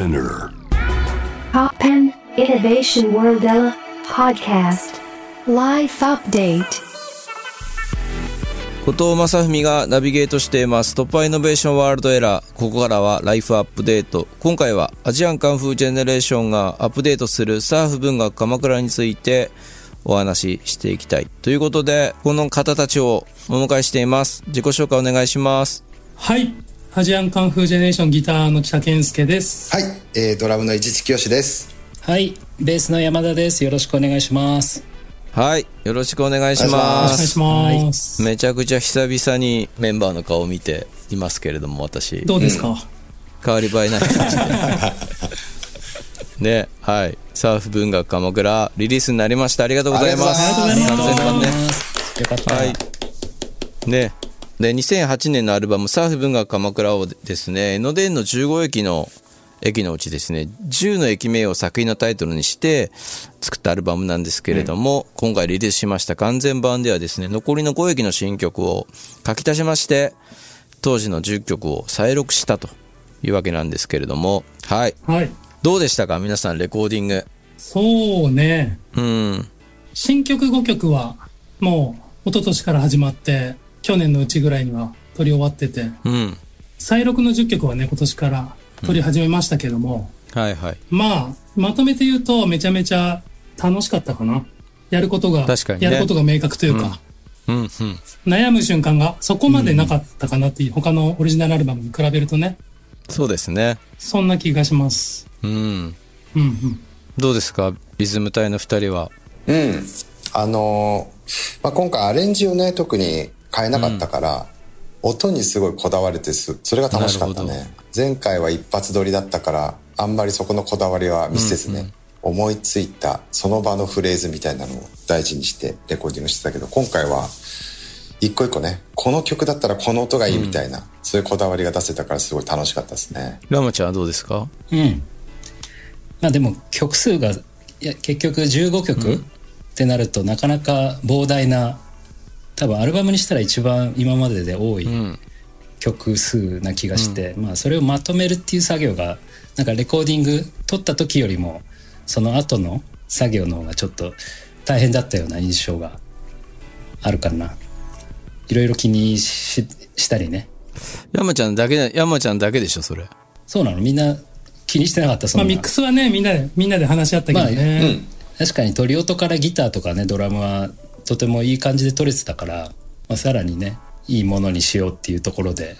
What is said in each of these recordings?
Spinner. Innovation World podcast. Life update. 後藤正文がナビゲートしています突破イノベーションワールドエラーここからはライフアップデート今回はアジアンカンフージェネレーションがアップデートするサーフ文学鎌倉についてお話ししていきたいということでこの方たちをお迎えしています自己紹介お願いしますはい。アジアンカンフージェネレーションギターの北健介です。はい、えー、ドラムの市地清です。はい、ベースの山田です。よろしくお願いします。はいよろしくお願いします。お願いします。めちゃくちゃ久々にメンバーの顔を見ていますけれども私。どうですか、変わり映えない。感じでねはい。サーフ文学鎌倉リリースになりました。ありがとうございます。ありがとうございます。完全版ね。よかった。はい。ねで2008年のアルバム「サーフ文学鎌倉」をですね。江ノ電の15駅の駅のうちですね10の駅名を作品のタイトルにして作ったアルバムなんですけれども、今回リリースしました。完全版ではですね残りの5駅の新曲を書き足しまして当時の10曲を再録したというわけなんですけれども。はい。はい。どうでしたか？皆さんレコーディング。そうね。うん。新曲5曲はもう一昨年から始まって、去年のうちぐらいには撮り終わってて、うん。再録の10曲はね、今年から撮り始めましたけども、はいはい。まあ、まとめて言うとめちゃめちゃ楽しかったかな。やることが、確かにね。やることが明確というか、うん。うん悩む瞬間がそこまでなかったかなっていう、他のオリジナルアルバムに比べるとね、そうですね。そんな気がします。うん。うんうん。どうですか？リズム隊の2人は。うん。あのーまあ、今回アレンジをね、特に変えなかったから、音にすごいこだわれてす、それが楽しかったね。前回は一発撮りだったから、あんまりそこのこだわりは見せずね、思いついたその場のフレーズみたいなのを大事にしてレコーディングしてたけど、今回は、一個一個ね、この曲だったらこの音がいいみたいな、そういうこだわりが出せたからすごい楽しかったですね。ラムちゃんはどうですか？うん。まあでも曲数が、いや、結局15曲、ってなるとなかなか膨大な、多分アルバムにしたら一番今までで多いん。曲数な気がして、まあそれをまとめるっていう作業が、なんかレコーディング撮った時よりも、その後の作業の方がちょっと大変だったような印象があるかな。いろいろ気にししたりね。山ちゃんだけだ山ちゃんだけでしょそれ。そうなの？みんな気にしてなかった？そんな。まあミックスはね、みんなで、みんなで話し合ったけどね。確かに鳥音からギターとかねドラムはとてもいい感じで取れてたから、まあ、さらにねいいものにしようっていうところで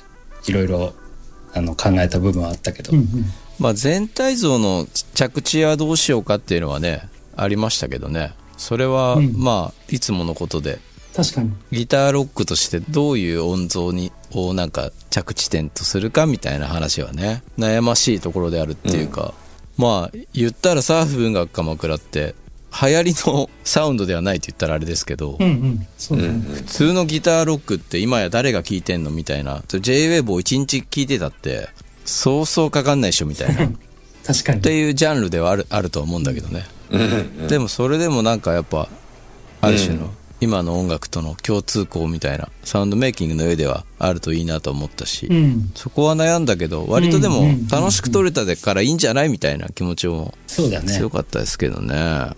いろいろあの考えた部分はあったけど、まあ全体像の着地はどうしようかっていうのはねありましたけどね。それは、ん。まあいつものことで。確かに。ギターロックとしてどういう音像にをなんか着地点とするかみたいな話はね悩ましいところであるっていうか、まあ言ったらサーフ文学鎌倉って流行りのサウンドではないと言ったらあれですけど、うんうん。そうだね。普通のギターロックって今や誰が聴いてんのみたいな。JWAVE を1日聴いてたってそうそうかかんないでしょみたいな。っ 確かに。ていうジャンルではあるあるとは思うんだけどね。でもそれでもなんかやっぱある種の今の音楽との共通項みたいなサウンドメイキングの上ではあるといいなと思ったし、うん。そこは悩んだけど割とでもうんうん楽しく撮れたからいいんじゃないみたいな気持ちもそうだね。強かったですけどね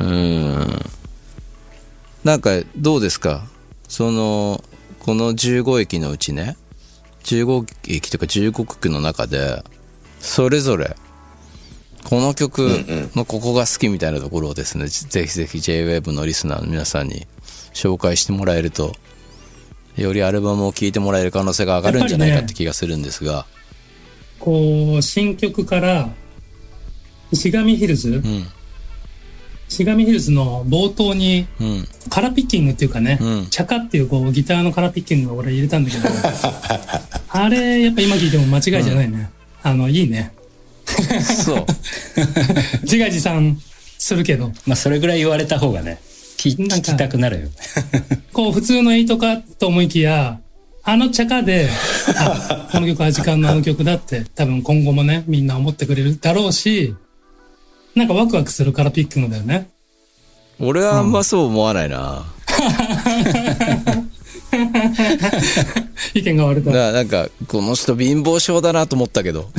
うん。なんかどうですか？そのこの15駅のうちね。15駅とか15区の中でそれぞれこの曲のここが好きみたいなところをですねぜひぜひ JWAVE のリスナーの皆さんに紹介してもらえるとよりアルバムを聴いてもらえる可能性が上がるんじゃないかって気がするんですが、こう、新曲から、しがみヒルズ、うんしがみヒルズの冒頭に、うん。カラーピッキングっていうかね、うん。チャカっていうこうギターのカラーピッキングを俺入れたんだけど、あれ、やっぱ今聴いても間違いじゃないね。あの、いいね。そう。自画自賛するけど、まあそれぐらい言われた方がね聞聞きたくなるよ。こう普通の8かと思いきや、あのチャカで、あ、この曲は時間のあの曲だって、多分今後もね、みんな思ってくれるだろうし、なんかワクワクするカラーピッキングだよね。俺はあんまそう思わないな、意見が割れた。だからなんかこの人貧乏症だなと思ったけど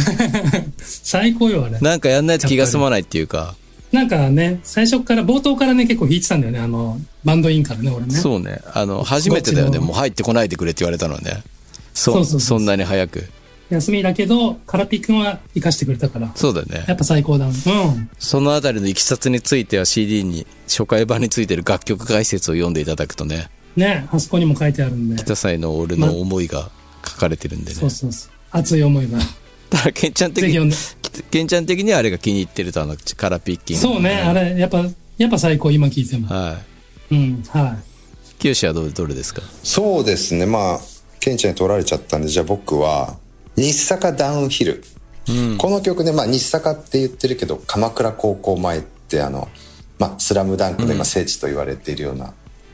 最高よ、あれ。なんかやんないと気が済まないっていうか、なんかね、最初から、冒頭からね、結構弾いてたんだよね、あの、バンドインからね、俺ね。そうね。あの、初めてだよね。もう入ってこないでくれって言われたのはね。そうそうそんなに早く。休みだけど、カラピ君は生かしてくれたから。そうだねや。っぱ最高だ。うん。そのあたりのいきさつについては CD に、初回版についてる楽曲解説を読んでいただくとね、ね、あそこにも書いてあるんで。北斎の俺の思いが書かれてるんでね。そうそうそう。熱い思いが。ただ、ケンちゃん的にぜひ読んで。、ケンちゃん的にはあれが気に入ってると、あの、カラピッキング。そうね、あれ、やっぱ、やっぱ最高、今聞いても。はい。うん、は清はどれどれですか？そうですねまあケンちゃんに取られちゃったんでじゃあ僕は日坂ダウンヒル、この曲ね、まあ、日坂って言ってるけど鎌倉高校前ってあの、まあ、スラムダンクでまあ聖地と言われているような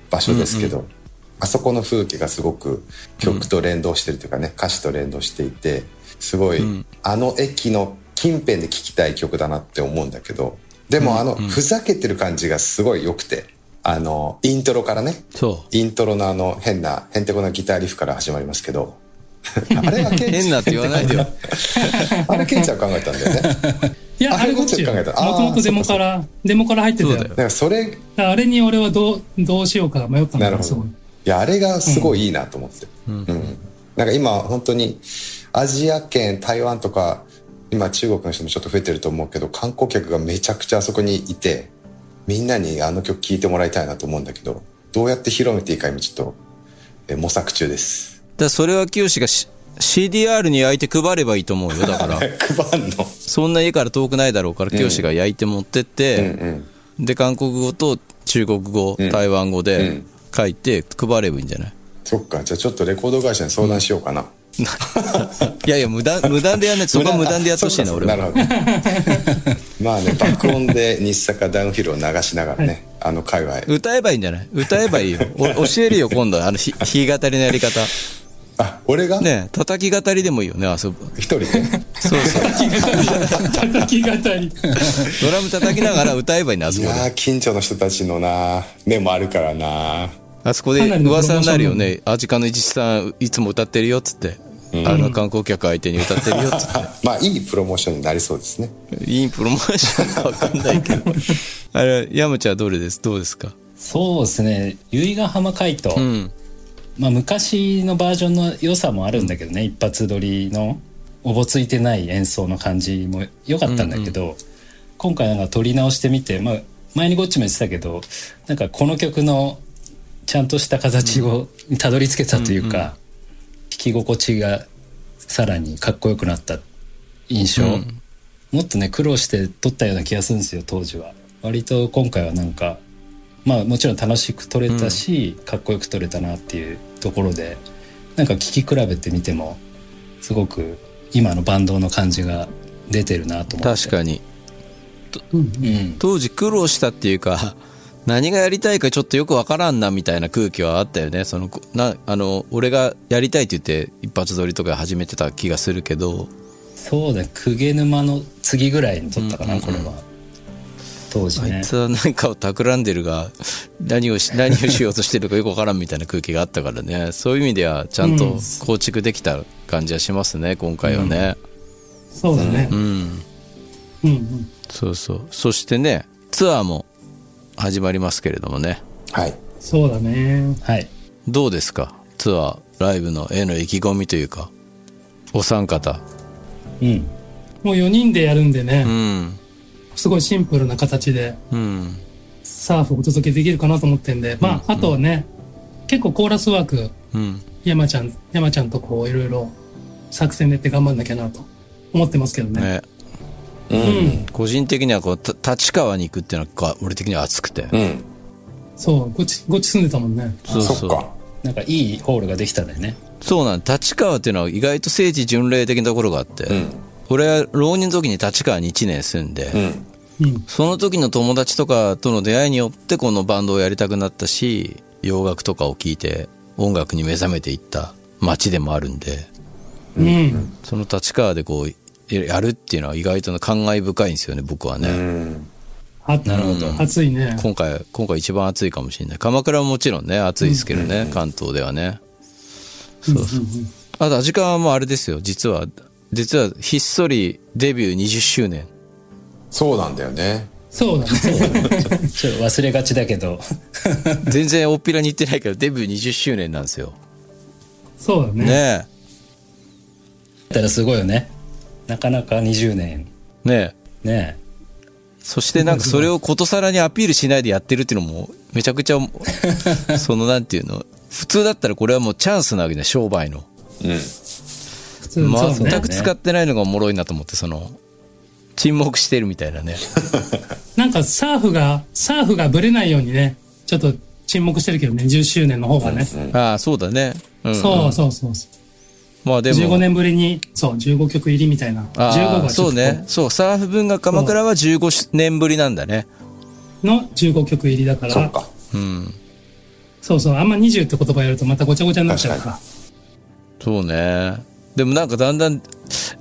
場所ですけど、あそこの風景がすごく曲と連動してるというかね、歌詞と連動していてすごい、あの駅の近辺で聴きたい曲だなって思うんだけどでもあの、ふざけてる感じがすごい良くてあのイントロからね。イントロのあの変なへんてこなギターリフから始まりますけどあれはケン変なって言わないでよ。あれケンちゃん考えたんだよねい。いや、ああれこっちよ。もともとデモから、デモから入ってたよ。だよらそれあれに俺はどう、どうしようか迷ったんだけど、すごいなるほどい。やあれがすごいいいなと思って、うんなんか今本当にアジア圏台湾とか今中国の人もちょっと増えてると思うけど観光客がめちゃくちゃあそこにいてみんなにあの曲聴いてもらいたいなと思うんだけどどうやって広めていいか今ちょっとえ模索中ですだそれは清がし CDR に焼いて配ればいいと思うよ。だから、配んの？そんな家から遠くないだろうから、清が焼いて持ってって、で、韓国語と中国語、台湾語でうん。書いて配ればいいんじゃない？そっか。じゃあちょっとレコード会社に相談しようかな、いやいや、無駄、無駄でやんない。そこは無駄。でやってほしいな、俺は。なるほど まあね爆音で日坂ダウンヒルを流しながらね、あの界隈。歌えばいいんじゃない？歌えばいいよ。お教えるよ、今度。あの、ひ弾き語りのやり方。あ俺が？ね叩き語りでもいいよね、あそこ。一人で？そうそう。叩き語り。ドラム叩きながら歌えばいいね、あそこで。いやー近所の人たちのな目もあるからなあそこで噂になるよね。アジカの一さん、いつも歌ってるよ、っつって。あの、観光客相手に歌ってるよ、っつって。まあいいプロモーションになりそうですねいいプロモーションかわかんないけど。あれ、山ちゃんはどれです？どうですか？そうですね由比ヶ浜海斗、うん。まあ、昔のバージョンの良さもあるんだけどね、一発撮りのおぼついてない演奏の感じも良かったんだけど、今回なんか撮り直してみて、まあ、前にこっちも言ってたけどなんかこの曲のちゃんとした形をたどり着けたというか、弾き心地がさらにかっこよくなった印象、もっとね苦労して撮ったような気がするんですよ当時は。割と今回はなんかまあもちろん楽しく撮れたし、かっこよく撮れたなっていうところでなんか聴き比べてみてもすごく今のバンドの感じが出てるなと思って。確かに。うん、当時苦労したっていうか、何がやりたいかちょっとよくわからんなみたいな空気はあったよね。その、な、あの、俺がやりたいって言って一発撮りとか始めてた気がするけど、そうだ公沼の次ぐらいに撮ったかな、これは当時ねあいつは何かを企んでるが、何をし、何をしようとしてるかよくわからんみたいな空気があったからね。そういう意味ではちゃんと構築できた感じはしますね、今回はね。そうだね。うん。うんうん。そうそう。そしてね、ツアーも始まりますけれどもね。はいそうだね。はいどうですか？ツアー、ライブの絵の意気込みというか、お三方。うんもう4人でやるんでね、うん。すごいシンプルな形でうん。サーフをお届けできるかなと思ってんで、まあ、あとはね、結構コーラスワーク、うん。山ちゃん、山ちゃんとこういろいろ作戦練って頑張んなきゃなと思ってますけどね。ね。うん。個人的にはこう、た立川に行くっていうのが俺的には熱くて。うんそう、ごち、ごち住んでたもんね。そうそう。そなんかいいホールができたんだよねそうなん立川っていうのは意外と聖地巡礼的なところがあって、うん俺は浪人の時に立川に1年住んで、うんうん。その時の友達とかとの出会いによってこのバンドをやりたくなったし、洋楽とかを聴いて音楽に目覚めていった街でもあるんで、うん。その立川でこう、やるっていうのは意外と感慨深いんですよね、僕はね。うんあなるほど暑いね。今回、今回一番暑いかもしれない。鎌倉はもちろんね、暑いですけどね、関東ではね。そうそう。あと、味川もあれですよ、実は、実はひっそりデビュー20周年。そうなんだよね。そうだね。ちょっと忘れがちだけど。全然大っぴらに言ってないけど、デビュー20周年なんですよ。そうだね。ねたらすごいよね。なかなか20年。え。ねえ。ねそしてなんかそれをことさらにアピールしないでやってるっていうのも、めちゃくちゃ、そのなんていうの、普通だったらこれはもうチャンスなわけだよ、商売の。うん。全く使ってないのがおもろいなと思って、その、沈黙してるみたいなね。なんかサーフが、サーフがブレないようにね、ちょっと沈黙してるけどね、10周年の方がね。ああ、そうだね。うん、そうそうそうそう。まあでも。15年ぶりに、そう、15曲入りみたいな。15ああ、がそうね。そう、サーフ文学鎌倉は15年ぶりなんだね。の15曲入りだから、そっか。うん。そうそう、あんま20って言葉やるとまたごちゃごちゃになっちゃうから。そうね。でもなんかだんだん、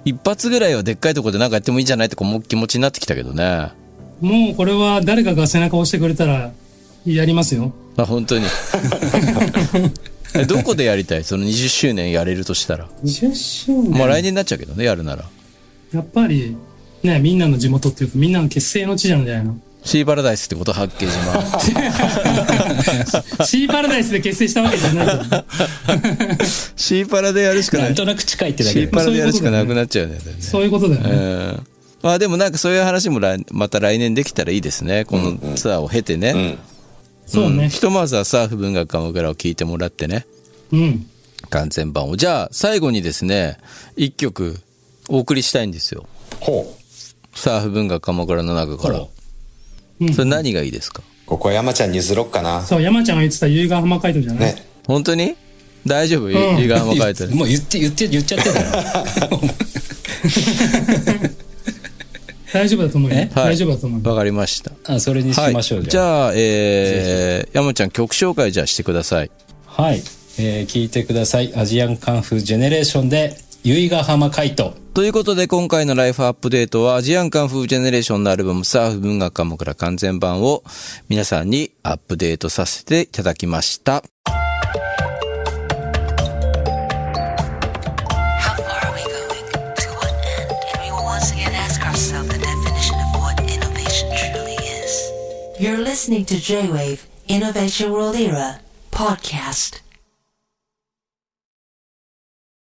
一発ぐらいはでっかいところでなんかやってもいいんじゃないってこう気持ちになってきたけどね。もうこれは誰かが背中を押してくれたら、やりますよ。あ、本当に。えどこでやりたい？その20周年やれるとしたら。20周年？まあ来年になっちゃうけどね、やるなら。やっぱり、ね、みんなの地元っていうか、みんなの結成の地なんじゃないのシーパラダイスってこと八景島。シーパラダイスで結成したわけじゃないシーパラでやるしかえ。な。ないんとなく近いってだけでシー。パラでやるしかなくなっちゃうね。そういうことだよね。うんまあでもなんかそういう話も来また来年できたらいいですね。このツアーを経てね。うん。そうね。んひとまずはサーフ文学鎌倉を聞いてもらってね。うん。完全版を。じゃあ最後にですね、一曲お送りしたいんですよ。ほう。サーフ文学鎌倉の中から。それ何がいいですか？ここは山ちゃんに譲ろっかな。そう、山ちゃんが言ってた由比ヶ浜街道じゃない、ね。本当に？大丈夫？ん湯川も書いてる。もう言って、言って、言っちゃってたよ。大丈夫だと思うよえ？はい大丈夫だと思うよ。わかりました。あ、それにしはい。ましょう、じゃあ、えー、山ちゃん曲紹介じゃあしてください。はい。えー聞いてください。アジアンカンフージェネレーションで、由ヶ浜海人ということで今回のライフアップデートはアジアンカンフージェネレーションのアルバムサーフ文学科目ら完全版を皆さんにアップデートさせていただきました。